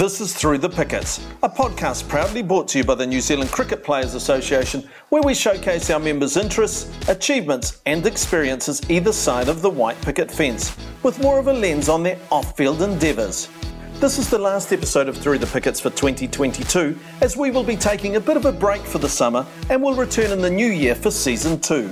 This is Through the Pickets, a podcast proudly brought to you by the New Zealand Cricket Players Association, where we showcase our members' interests, achievements, and experiences either side of the white picket fence, with more of a lens on their off field endeavours. This is the last episode of Through the Pickets for 2022, as we will be taking a bit of a break for the summer and will return in the new year for season two.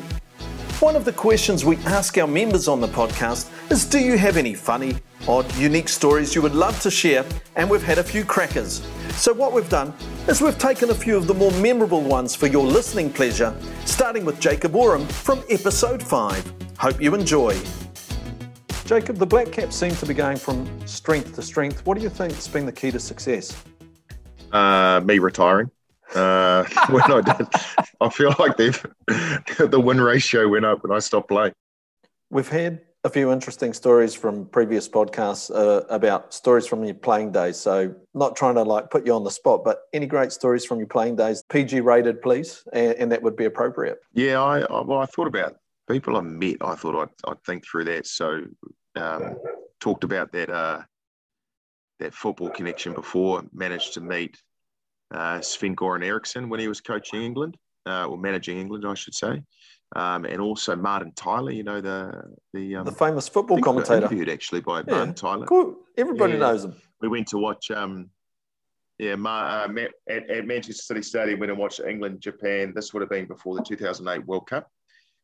One of the questions we ask our members on the podcast is Do you have any funny, odd, unique stories you would love to share? And we've had a few crackers. So, what we've done is we've taken a few of the more memorable ones for your listening pleasure, starting with Jacob Oram from episode 5. Hope you enjoy. Jacob, the Black Caps seem to be going from strength to strength. What do you think has been the key to success? Uh, me retiring. Uh, when I did, I feel like they've the win ratio went up when I stopped playing. We've had a few interesting stories from previous podcasts uh, about stories from your playing days. So, not trying to like put you on the spot, but any great stories from your playing days, PG rated, please, and, and that would be appropriate. Yeah, I, I, well, I thought about people I met. I thought I'd, I'd think through that. So, um, talked about that uh, that football connection before. Managed to meet uh, Sven Goran Eriksson when he was coaching England, uh, or managing England, I should say, um, and also Martin Tyler. You know the the um, the famous football commentator interviewed actually by yeah. Martin Tyler. Cool. Everybody yeah. knows him. We went to watch. Um, yeah, uh, at, at Manchester City Stadium, went and watched England, Japan. This would have been before the 2008 World Cup.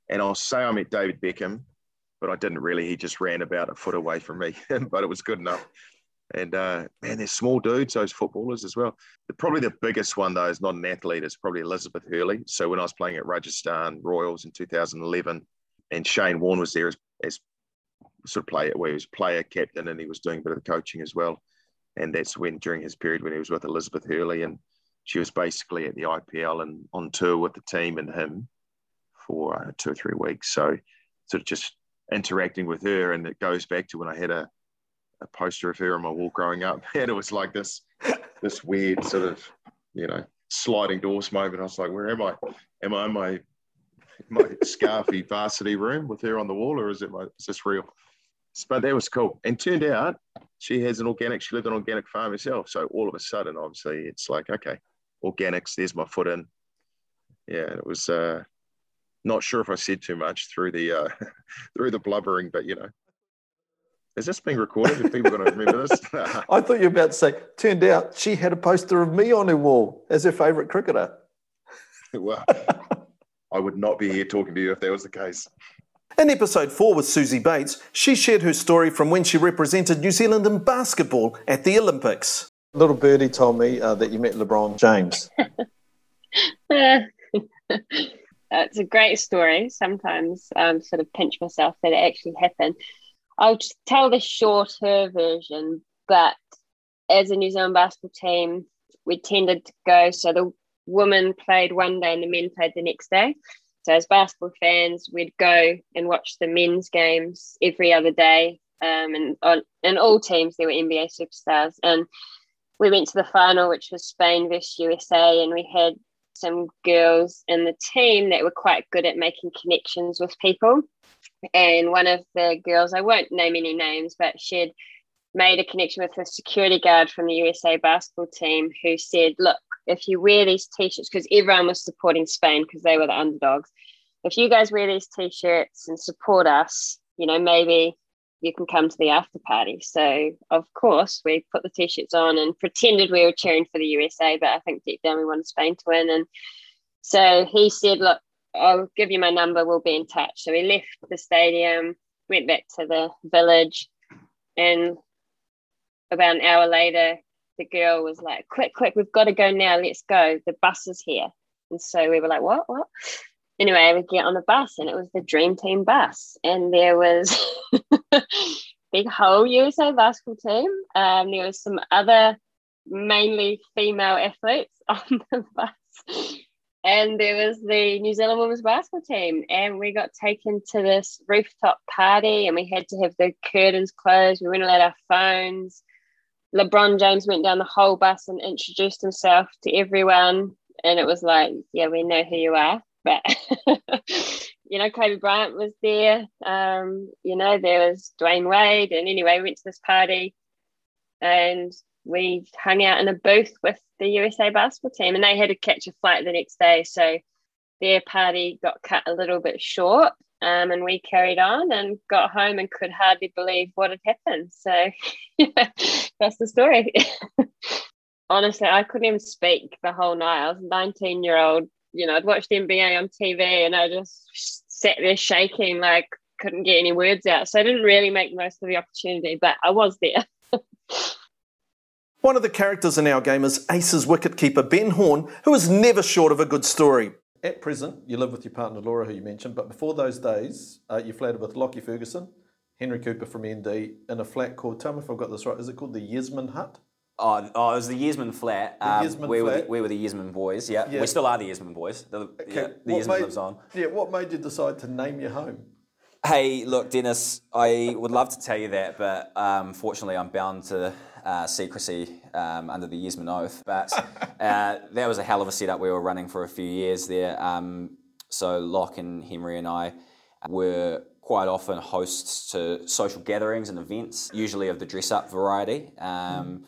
And I'll say I met David Beckham, but I didn't really. He just ran about a foot away from me, but it was good enough. And uh, man, they're small dudes, those footballers as well. Probably the biggest one, though, is not an athlete, it's probably Elizabeth Hurley. So when I was playing at Rajasthan Royals in 2011, and Shane Warne was there as, as sort of player, where he was player captain and he was doing a bit of the coaching as well. And that's when, during his period when he was with Elizabeth Hurley, and she was basically at the IPL and on tour with the team and him for uh, two or three weeks. So sort of just interacting with her, and it goes back to when I had a a poster of her on my wall growing up, and it was like this this weird sort of you know sliding doors moment. I was like, where am I? Am I in my my scarfy varsity room with her on the wall, or is it my is this real? But that was cool. And turned out she has an organic. She lived on an organic farm herself. So all of a sudden, obviously, it's like okay, organics. There's my foot in. Yeah, it was. uh not sure if I said too much through the uh, through the blubbering, but you know, is this being recorded? If people are going to remember this? I thought you were about to say, turned out she had a poster of me on her wall as her favourite cricketer. well, I would not be here talking to you if that was the case. In episode four with Suzie Bates, she shared her story from when she represented New Zealand in basketball at the Olympics. Little birdie told me uh, that you met LeBron James. It's a great story. Sometimes um, sort of pinch myself that it actually happened. I'll just tell the shorter version, but as a New Zealand basketball team, we tended to go. So the women played one day and the men played the next day. So as basketball fans, we'd go and watch the men's games every other day. Um, and on in all teams, there were NBA superstars. And we went to the final, which was Spain versus USA, and we had some girls in the team that were quite good at making connections with people. And one of the girls, I won't name any names, but she had made a connection with a security guard from the USA basketball team who said, Look, if you wear these t shirts, because everyone was supporting Spain because they were the underdogs, if you guys wear these t shirts and support us, you know, maybe you can come to the after party. So, of course, we put the t shirts on and pretended we were cheering for the USA, but I think deep down we wanted Spain to win. And so he said, Look, I'll give you my number, we'll be in touch. So we left the stadium, went back to the village, and about an hour later, the girl was like, Quick, quick, we've got to go now, let's go. The bus is here. And so we were like, What? What? Anyway, we get on the bus, and it was the Dream Team bus, and there was the whole USA basketball team. Um, there was some other mainly female athletes on the bus and there was the New Zealand women's basketball team, and we got taken to this rooftop party, and we had to have the curtains closed. We weren't allowed our phones. LeBron James went down the whole bus and introduced himself to everyone, and it was like, yeah, we know who you are, but you know, Kobe Bryant was there. Um, you know, there was Dwayne Wade, and anyway, we went to this party, and we hung out in a booth with the USA basketball team, and they had to catch a flight the next day. So their party got cut a little bit short. Um, and we carried on and got home and could hardly believe what had happened. So yeah, that's the story. Honestly, I couldn't even speak the whole night. I was a 19 year old, you know, I'd watched NBA on TV and I just sat there shaking, like couldn't get any words out. So I didn't really make most of the opportunity, but I was there. One of the characters in our game is Aces wicketkeeper Ben Horne, who is never short of a good story. At present, you live with your partner Laura, who you mentioned, but before those days, uh, you flatted with Lockie Ferguson, Henry Cooper from ND, in a flat called, tell me if I've got this right, is it called the Yesman Hut? Oh, oh, it was the Yesman flat. The um, Yesman we, Were the, we were the Yesman boys. Yeah. Yeah. we still are the Yesman boys. The, yeah, the Yesman made- lives on. Yeah, what made you decide to name your home? Hey, look, Dennis, I would love to tell you that, but um, fortunately, I'm bound to uh, secrecy um, under the Yesman oath. But uh, that was a hell of a setup we were running for a few years there. Um, so Locke and Henry and I were quite often hosts to social gatherings and events, usually of the dress up variety. Um,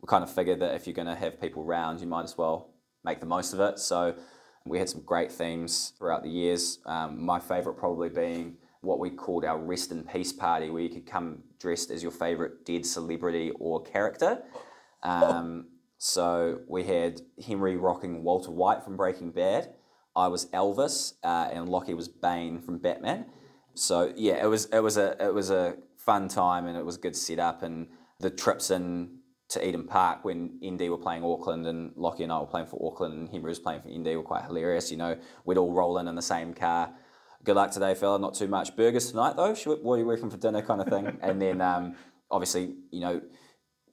We kind of figured that if you're going to have people round, you might as well make the most of it. So we had some great themes throughout the years. Um, my favourite probably being what we called our rest in peace party, where you could come dressed as your favourite dead celebrity or character. Um, so we had Henry rocking Walter White from Breaking Bad. I was Elvis, uh, and Lockie was Bane from Batman. So yeah, it was it was a it was a fun time, and it was a good setup. And the trips in to Eden Park when ND were playing Auckland and Lockie and I were playing for Auckland and Henry was playing for ND were quite hilarious. You know, we'd all roll in in the same car. Good luck today, fella. Not too much burgers tonight though. What are you working for dinner, kind of thing. and then um, obviously, you know,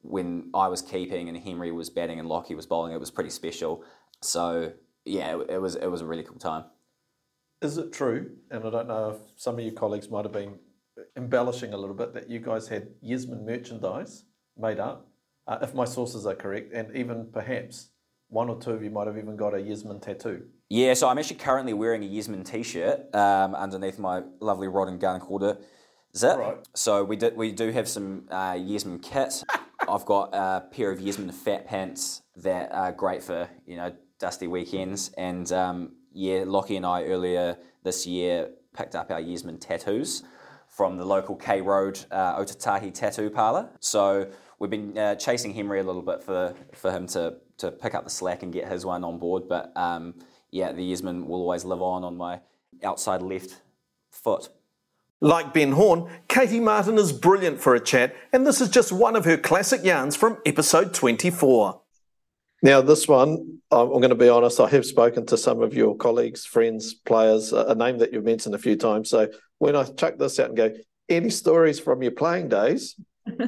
when I was keeping and Henry was batting and Lockie was bowling, it was pretty special. So yeah, it, it was it was a really cool time. Is it true, and I don't know if some of your colleagues might have been embellishing a little bit, that you guys had Yesman merchandise made up, uh, if my sources are correct, and even perhaps one or two of you might have even got a Yesman tattoo? Yeah, so I'm actually currently wearing a Yesman t-shirt um, underneath my lovely rod and gun quarter zip. Right. So we did we do have some uh, Yesman kit. I've got a pair of Yesman fat pants that are great for you know dusty weekends. And um, yeah, Lockie and I earlier this year picked up our Yesman tattoos from the local K Road uh, Otatahi tattoo parlor. So we've been uh, chasing Henry a little bit for for him to to pick up the slack and get his one on board. But um, yeah, the Yesman will always live on on my outside left foot. Like Ben Horne, Katie Martin is brilliant for a chat, and this is just one of her classic yarns from episode 24. Now, this one, I'm going to be honest, I have spoken to some of your colleagues, friends, players, a name that you've mentioned a few times. So when I chuck this out and go, any stories from your playing days?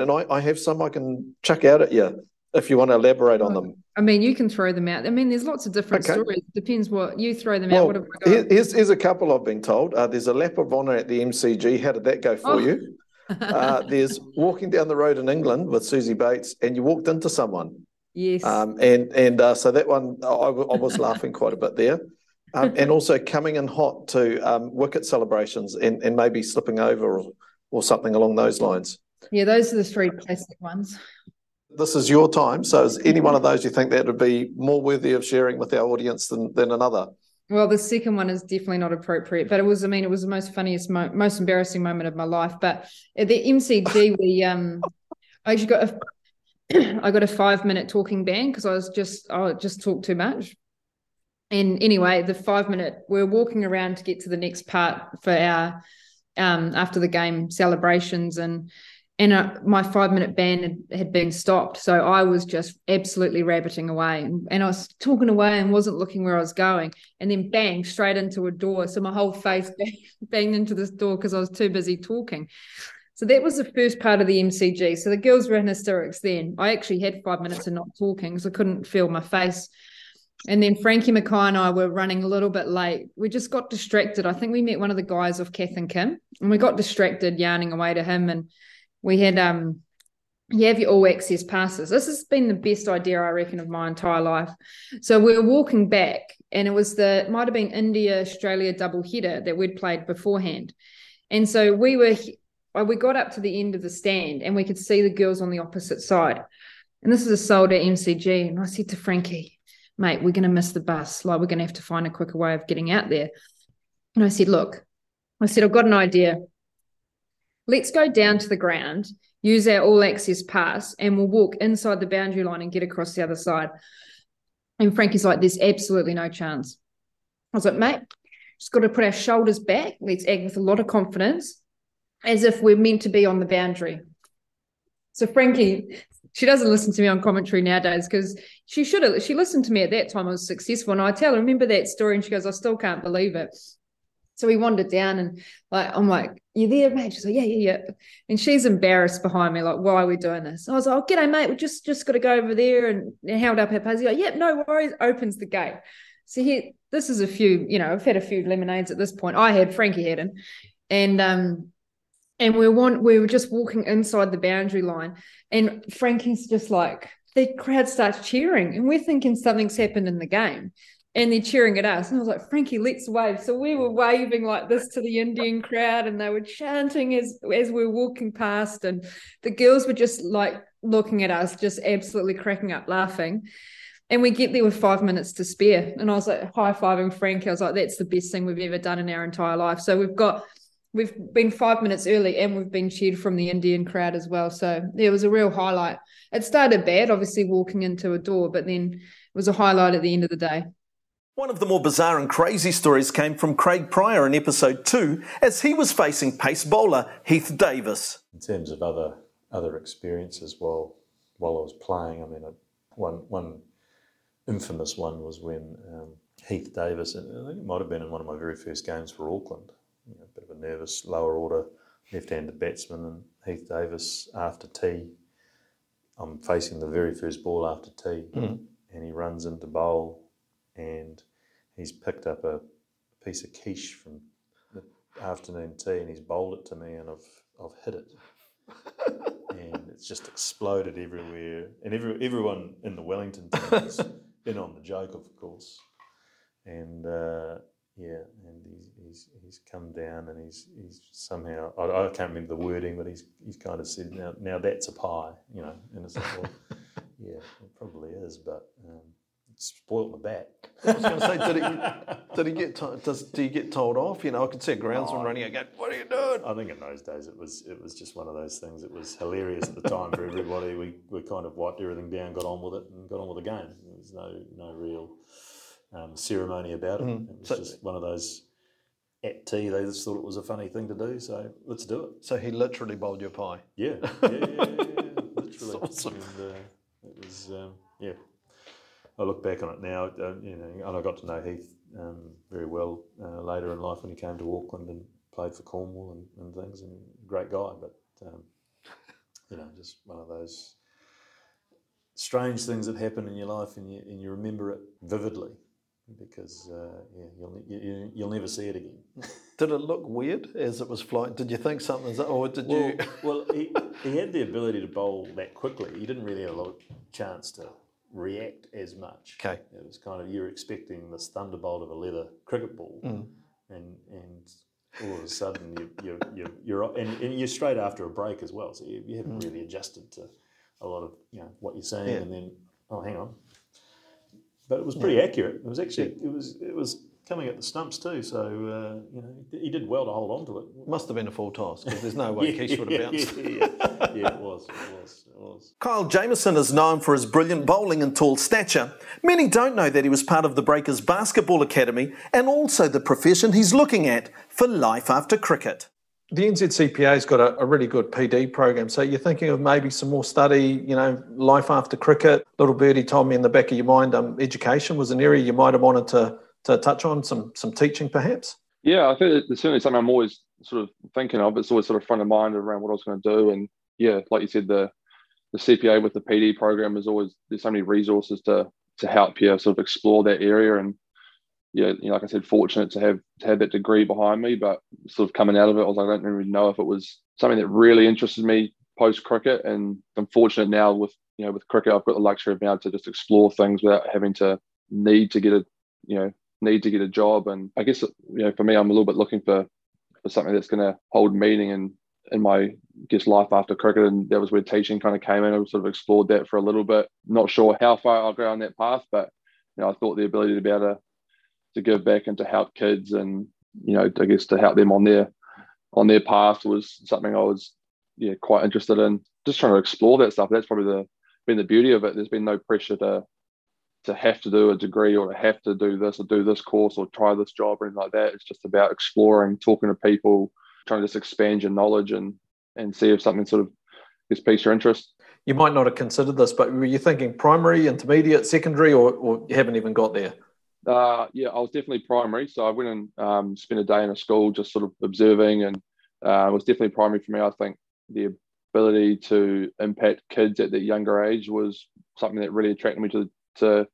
and I, I have some I can chuck out at you if you want to elaborate on them. I mean, you can throw them out. I mean, there's lots of different Okay. stories. Depends what you throw them out. Well, I got? here's, here's a couple I've been told. Uh, there's a lap of honour at the MCG. How did that go for Oh. you? Uh, there's walking down the road in England with Suzie Bates, and you walked into someone. yes. Um, and and uh, so that one, I was laughing quite a bit there. Um, and also coming in hot to um, wicket celebrations and, and maybe slipping over or, or something along those lines. Yeah, those are the three classic ones. This is your time. So, is any one of those you think that would be more worthy of sharing with our audience than, than another? Well, the second one is definitely not appropriate, but it was, I mean, it was the most funniest, mo- most embarrassing moment of my life. But at the MCG, we, um, I actually got a, I got a five minute talking ban because I was just, I just talked too much. And anyway, the five minute, we're walking around to get to the next part for our, um, after the game celebrations and, and uh, my five minute ban had, had been stopped. So I was just absolutely rabbiting away and, and I was talking away and wasn't looking where I was going. And then bang, straight into a door. So my whole face bang, banged into this door because I was too busy talking. So that was the first part of the MCG. So the girls were in hysterics then. I actually had five minutes of not talking because I couldn't feel my face. And then Frankie Mackay and I were running a little bit late. We just got distracted. I think we met one of the guys off Kath and Kim, and we got distracted yarning away to him. And we had um you have your all access passes. This has been the best idea, I reckon, of my entire life. So we were walking back, and it was the might have been India Australia double header that we'd played beforehand. And so we were uh, we got up to the end of the stand and we could see the girls on the opposite side. And this is a sold at MCG. And I said to Frankie, mate, we're going to miss the bus. Like, we're going to have to find a quicker way of getting out there. And I said, look, I said, I've got an idea. Let's go down to the ground, use our all access pass, and we'll walk inside the boundary line and get across the other side. And Frankie's like, there's absolutely no chance. I was like, mate, just got to put our shoulders back. Let's act with a lot of confidence, as if we're meant to be on the boundary. So Frankie, she doesn't listen to me on commentary nowadays because she should have. She listened to me at that time. I was successful, and I tell her, remember that story, and she goes, I still can't believe it. So we wandered down and like I'm like, you there, mate? She's like, yeah, yeah, yeah. And she's embarrassed behind me, like, why are we doing this? I was like, oh, g'day, mate. We just just got to go over there and, held up her pussy. Like, yep, no worries. Opens the gate. So here, this is a few, you know, I've had a few lemonades at this point. I had, Frankie hadn't. And um, and we want we were just walking inside the boundary line, and Frankie's just like the crowd starts cheering, and we're thinking something's happened in the game and they're cheering at us. And I was like, Frankie, let's wave. So we were waving like this to the Indian crowd, and they were chanting as as we were walking past, and the girls were just like looking at us, just absolutely cracking up, laughing. And we get there with five minutes to spare. And I was like high fiving Frankie. I was like, that's the best thing we've ever done in our entire life. So we've got we've been five minutes early and we've been cheered from the Indian crowd as well. So it was a real highlight. It started bad, obviously walking into a door, but then it was a highlight at the end of the day. One of the more bizarre and crazy stories came from Craig Pryor in episode two as he was facing pace bowler Heath Davis. In terms of other other experiences while while I was playing, I mean, one one infamous one was when um, Heath Davis, I think it might have been in one of my very first games for Auckland, you know, a bit of a nervous lower order left-handed batsman, and Heath Davis after tea, I'm facing the very first ball after tea, mm. and he runs into bowl and he's picked up a piece of quiche from the afternoon tea and he's bowled it to me and I've I've hit it. and it's just exploded everywhere. And every, everyone in the Wellington team is in on the joke, of course. And uh, yeah, and he's, he's he's come down and he's he's somehow I, I, can't remember the wording, but he's he's kind of said now now that's a pie, you know. And it's like, well, yeah, it probably is, but um, spoiled my bat. I was going to say, did he, did he get to, does do you get told off? You know, I could see a groundsman oh, running again. What are you doing? I think in those days it was it was just one of those things. It was hilarious at the time for everybody. We we kind of wiped everything down, got on with it, and got on with the game. There was no no real um, ceremony about it. Mm. It was so, just one of those. At tea, they just thought it was a funny thing to do, so let's do it. So he literally bowled your pie. Yeah, yeah, yeah, yeah, yeah literally. awesome. And, uh, it was um, yeah, I look back on it now, uh, you know, and I got to know Heath um, very well uh, later in life when he came to Auckland and played for Cornwall and, and things, and great guy, but um, you know, just one of those strange things that happen in your life, and you and you remember it vividly because uh, yeah, you'll you, you'll never see it again. did it look weird as it was flying? Did you think something? was, Or did well, you? well, he, he had the ability to bowl that quickly. He didn't really have a lot of chance to react as much. Okay. It was kind of you're expecting this thunderbolt of a leather cricket ball, mm. and and all of a sudden you, you're you're, you're and, and, you're straight after a break as well, so you, you haven't mm. really adjusted to a lot of you know what you're saying, yeah. and then oh hang on, but it was pretty yeah. accurate. It was actually it was it was coming at the stumps too. So uh, you know he did well to hold on to it. Must have been a full toss because there's no way yeah, quiche would have bounced. yeah, yeah, yeah, was. It was. It was. Kyle Jamieson is known for his brilliant bowling and tall stature. Many don't know that he was part of the Breakers Basketball Academy and also the profession he's looking at for life after cricket. The NZCPA's got a, a, really good PD program. So you're thinking of maybe some more study, you know, life after cricket. Little birdie told me in the back of your mind, um, education was an area you might have wanted to to touch on? Some some teaching, perhaps. Yeah, I think it's certainly something I'm always sort of thinking of. It's always sort of front of mind around what I was going to do. And yeah, like you said, the the CPA with the PD program is always there's so many resources to to help you sort of explore that area. And yeah, you know, like I said, fortunate to have to have that degree behind me. But sort of coming out of it, I was like, I don't really know if it was something that really interested me post cricket. And I'm fortunate now with you know with cricket, I've got the luxury of able to just explore things without having to need to get a you know need to get a job. And I guess you know, for me, I'm a little bit looking for for something that's going to hold meaning in in my guess life after cricket, and that was where teaching kind of came in. I sort of explored that for a little bit. Not sure how far I'll go on that path, but you know, I thought the ability to be able to to give back and to help kids, and you know, I guess to help them on their on their path was something I was yeah quite interested in. Just trying to explore that stuff. That's probably the been the beauty of it. There's been no pressure to to have to do a degree or to have to do this or do this course or try this job or anything like that. It's just about exploring, talking to people, trying to just expand your knowledge and and see if something sort of just piques your interest. You might not have considered this, but were you thinking primary, intermediate, secondary, or, or you haven't even got there? Uh, yeah, I was definitely primary. So I went and um, spent a day in a school just sort of observing, and uh, it was definitely primary for me. I think the ability to impact kids at that younger age was something that really attracted me to to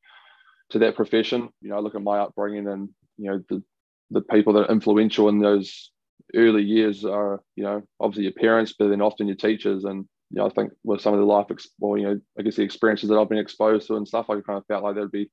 to that profession. You know, I look at my upbringing and you know the the people that are influential in those early years are you know obviously your parents, but then often your teachers. And you know, I think with some of the life, well, you know, I guess the experiences that I've been exposed to and stuff, I kind of felt like there'd be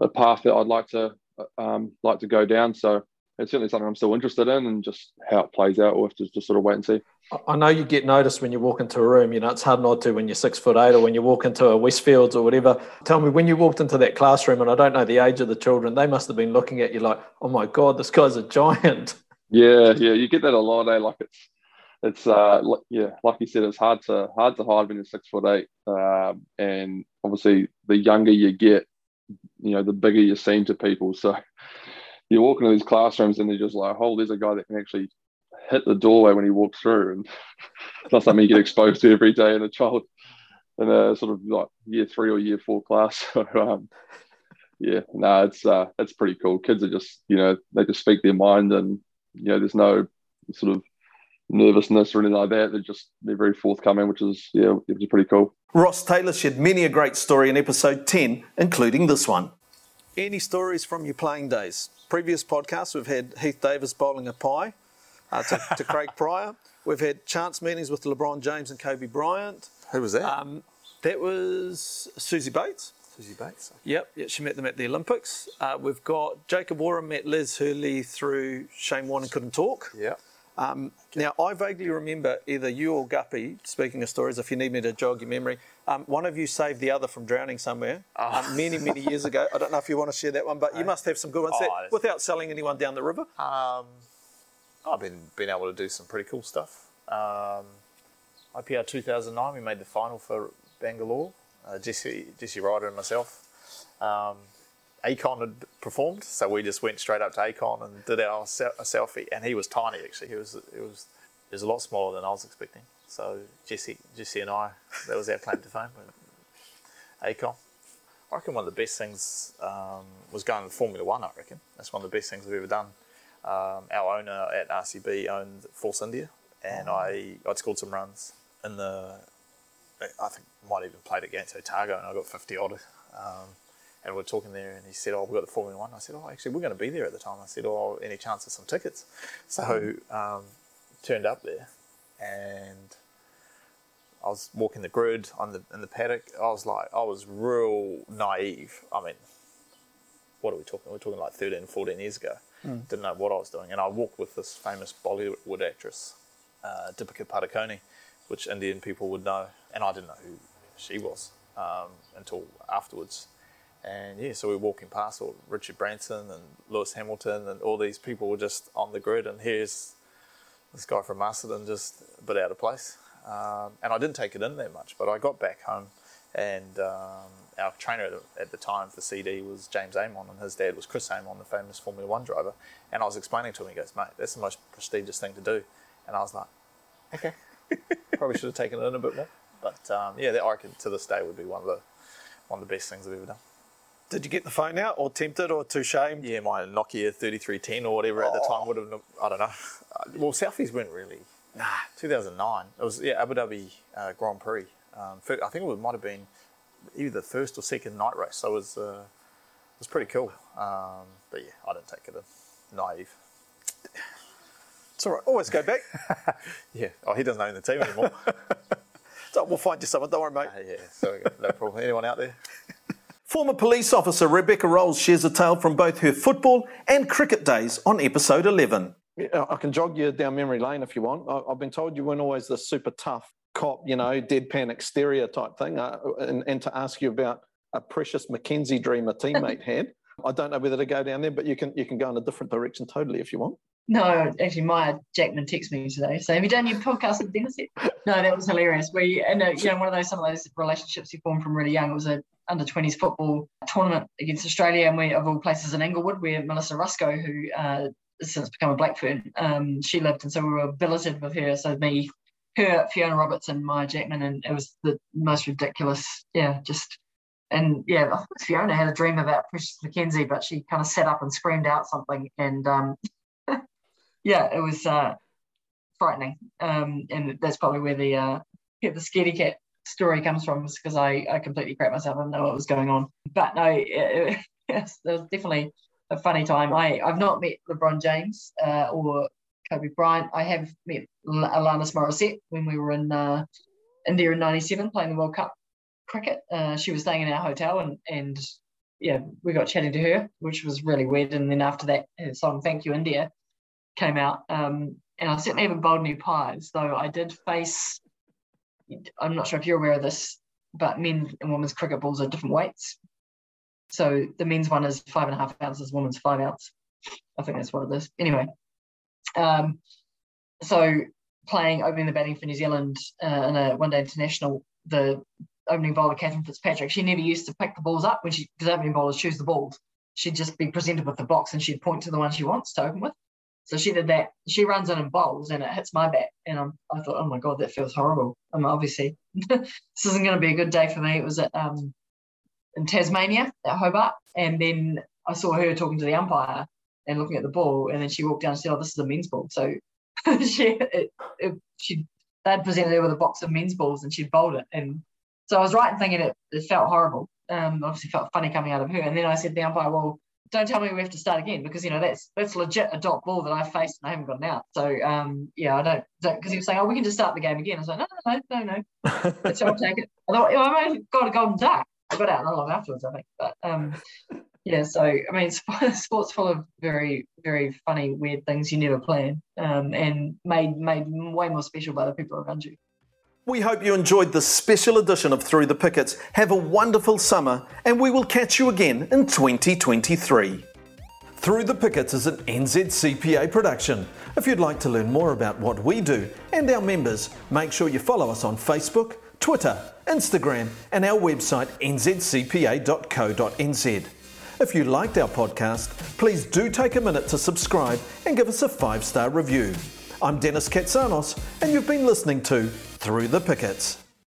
a path that I'd like to um, like to go down. So it's certainly something I'm still interested in, and just how it plays out, we'll have to just sort of wait and see. I know you get noticed when you walk into a room. You know, it's hard not to when you're six foot eight or when you walk into a Westfields or whatever. Tell me, when you walked into that classroom, and I don't know the age of the children, they must have been looking at you like, "Oh my god, this guy's a giant." Yeah, yeah, you get that a lot. Eh? Like it's, it's, uh, yeah, like you said, it's hard to hard to hide when you're six foot eight, um, and obviously the younger you get, you know, the bigger you seem to people. So you walk into these classrooms and they're just like, oh, there's a guy that can actually hit the doorway when he walks through. And not something you get exposed to every day in a child in a sort of like year three or year four class. So, um, yeah, no, it's uh, it's pretty cool. Kids are just, you know, they just speak their mind and, you know, there's no sort of nervousness or anything like that. They're just, they're very forthcoming, which is, yeah, it was pretty cool. Ross Taylor shared many a great story in episode 10, including this one. Any stories from your playing days? Previous podcasts, we've had Heath Davis bowling a pie uh, to, to, Craig Pryor. We've had chance meetings with LeBron James and Kobe Bryant. Who was that? Um, that was Suzie Bates. Suzie Bates. Yep, yeah, she met them at the Olympics. Uh, we've got Jacob Oram met Liz Hurley through Shane Warne Couldn't Talk. Yeah. Um, now, I vaguely remember either you or Guppy, speaking of stories, if you need me to jog your memory, um, one of you saved the other from drowning somewhere oh. um, many, many years ago. I don't know if you want to share that one, but you must have some good ones oh, there, without selling anyone down the river. Um, I've been, been able to do some pretty cool stuff. Um, IPL 2009, we made the final for Bangalore, uh, Jesse, Jesse Ryder and myself. Um, Akon had performed, so we just went straight up to Akon and did our se- selfie. And he was tiny, actually. He was it was he was a lot smaller than I was expecting. So Jesse, Jesse and I, that was our claim to fame. Akon. I reckon one of the best things um, was going to Formula One. I reckon that's one of the best things we've ever done. Um, our owner at RCB owned Force India, and oh. I I scored some runs in the. I think might even played against Otago, and I got fifty odd. Um, and we're talking there, and he said, "Oh, we've got the Formula One." I said, "Oh, actually, we're going to be there at the time." I said, "Oh, any chance of some tickets?" So um, turned up there, and I was walking the grid on the in the paddock. I was like, I was real naive. I mean, what are we talking? We're talking like 13, 14 years ago. Mm. Didn't know what I was doing, and I walked with this famous Bollywood actress, uh, Deepika Padukone, which Indian people would know, and I didn't know who she was um, until afterwards and yeah, so we are walking past all Richard Branson and Lewis Hamilton and all these people were just on the grid, and here's this guy from Masterton just a bit out of place. Um, and I didn't take it in that much, but I got back home, and um, our trainer at the time for CD was James Amon, and his dad was Chris Amon, the famous Formula One driver. And I was explaining to him, he goes, "Mate, that's the most prestigious thing to do," and I was like, "Okay, probably should have taken it in a bit more." But um, yeah, I reckon to this day would be one of the one of the best things I've ever done. Did you get the phone out, or tempted, or too shamed? Yeah, my Nokia 3310 or whatever at the time would have. I don't know. Uh, well, selfies weren't really. Nah, 2009. It was yeah Abu Dhabi uh, Grand Prix. Um, I think it might have been either the first or second night race. So it was uh, it was pretty cool. Um, but yeah, I didn't take it in. Naive. It's all right. Always go back. yeah. Oh, he doesn't own the team anymore. so we'll find you someone. Don't worry, mate. Uh, yeah. Sorry, no problem. Anyone out there? Former police officer Rebecca Rolls shares a tale from both her football and cricket days on episode 11. I can jog you down memory lane if you want. I, have been told you weren't always the super tough cop, you know, deadpan exterior type thing, uh, and, and to ask you about a precious McKenzie dream a teammate had. I don't know whether to go down there, but you can you can go in a different direction totally if you want. No, actually, Maia Jackman texted me today. So, have you done your podcast with Dennis? No, that was hilarious. We, and uh, you know, one of those some of those relationships you form from really young. It was a under 20s football tournament against Australia, and we of all places in Inglewood, where Melissa Ruscoe, who uh, has since become a Blackfern, um, she lived, and so we were billeted with her. So me, her, Fiona Roberts, and Maia Jackman, and it was the most ridiculous. Yeah, just and yeah, Fiona had a dream about Precious McKenzie, but she kind of sat up and screamed out something, and um, yeah, it was uh, frightening. Um, and that's probably where the uh, the scaredy cat story comes from, because I, I completely cracked myself. I didn't know what was going on. But no, it, it was definitely a funny time. I, I've not met LeBron James uh, or Kobe Bryant. I have met Alanis Morissette when we were in uh, India in '97 playing the World Cup cricket. Uh, she was staying in our hotel, and and yeah, we got chatting to her, which was really weird. And then after that, her song "Thank You India" came out. Um, and I certainly haven't bowled any pies, though I did face. I'm not sure if you're aware of this, but men and women's cricket balls are different weights. So the men's one is five and a half ounces, women's five ounce. I think that's what it is. Anyway, um, so playing opening the batting for New Zealand uh, in a one day international, the opening bowler Cathryn Fitzpatrick, she never used to pick the balls up when she because opening bowlers choose the balls. She'd just be presented with the box and she'd point to the one she wants to open with. So she did that. She runs in and bowls, and it hits my bat. And I'm, I thought, oh my god, that feels horrible. I'm obviously this isn't going to be a good day for me. It was at um, in Tasmania at Hobart, and then I saw her talking to the umpire and looking at the ball, and then she walked down and said, "Oh, this is a men's ball." So she it, it, she they'd presented her with a box of men's balls, and she'd bowled it, and so I was right in thinking it, it felt horrible. Um, obviously felt funny coming out of her, and then I said to the umpire, "Well." Don't tell me we have to start again because you know that's that's legit a dot ball that I faced and I haven't gotten out. So um, yeah, I don't because he was saying, oh, we can just start the game again. I was like, no, no, no, no, no. That's I'll take it. I thought, well, I got a golden duck. I got out not long afterwards, I think. But um, yeah, so I mean, sports full of very, very funny, weird things you never plan, um, and made made way more special by the people around you. We hope you enjoyed this special edition of Through the Pickets. Have a wonderful summer, and we will catch you again in 2023. Through the Pickets is an NZCPA production. If you'd like to learn more about what we do and our members, make sure you follow us on Facebook, Twitter, Instagram, and our website nzcpa.co.nz. If you liked our podcast, please do take a minute to subscribe and give us a five star review. I'm Dennis Katsanos, and you've been listening to Through the Pickets.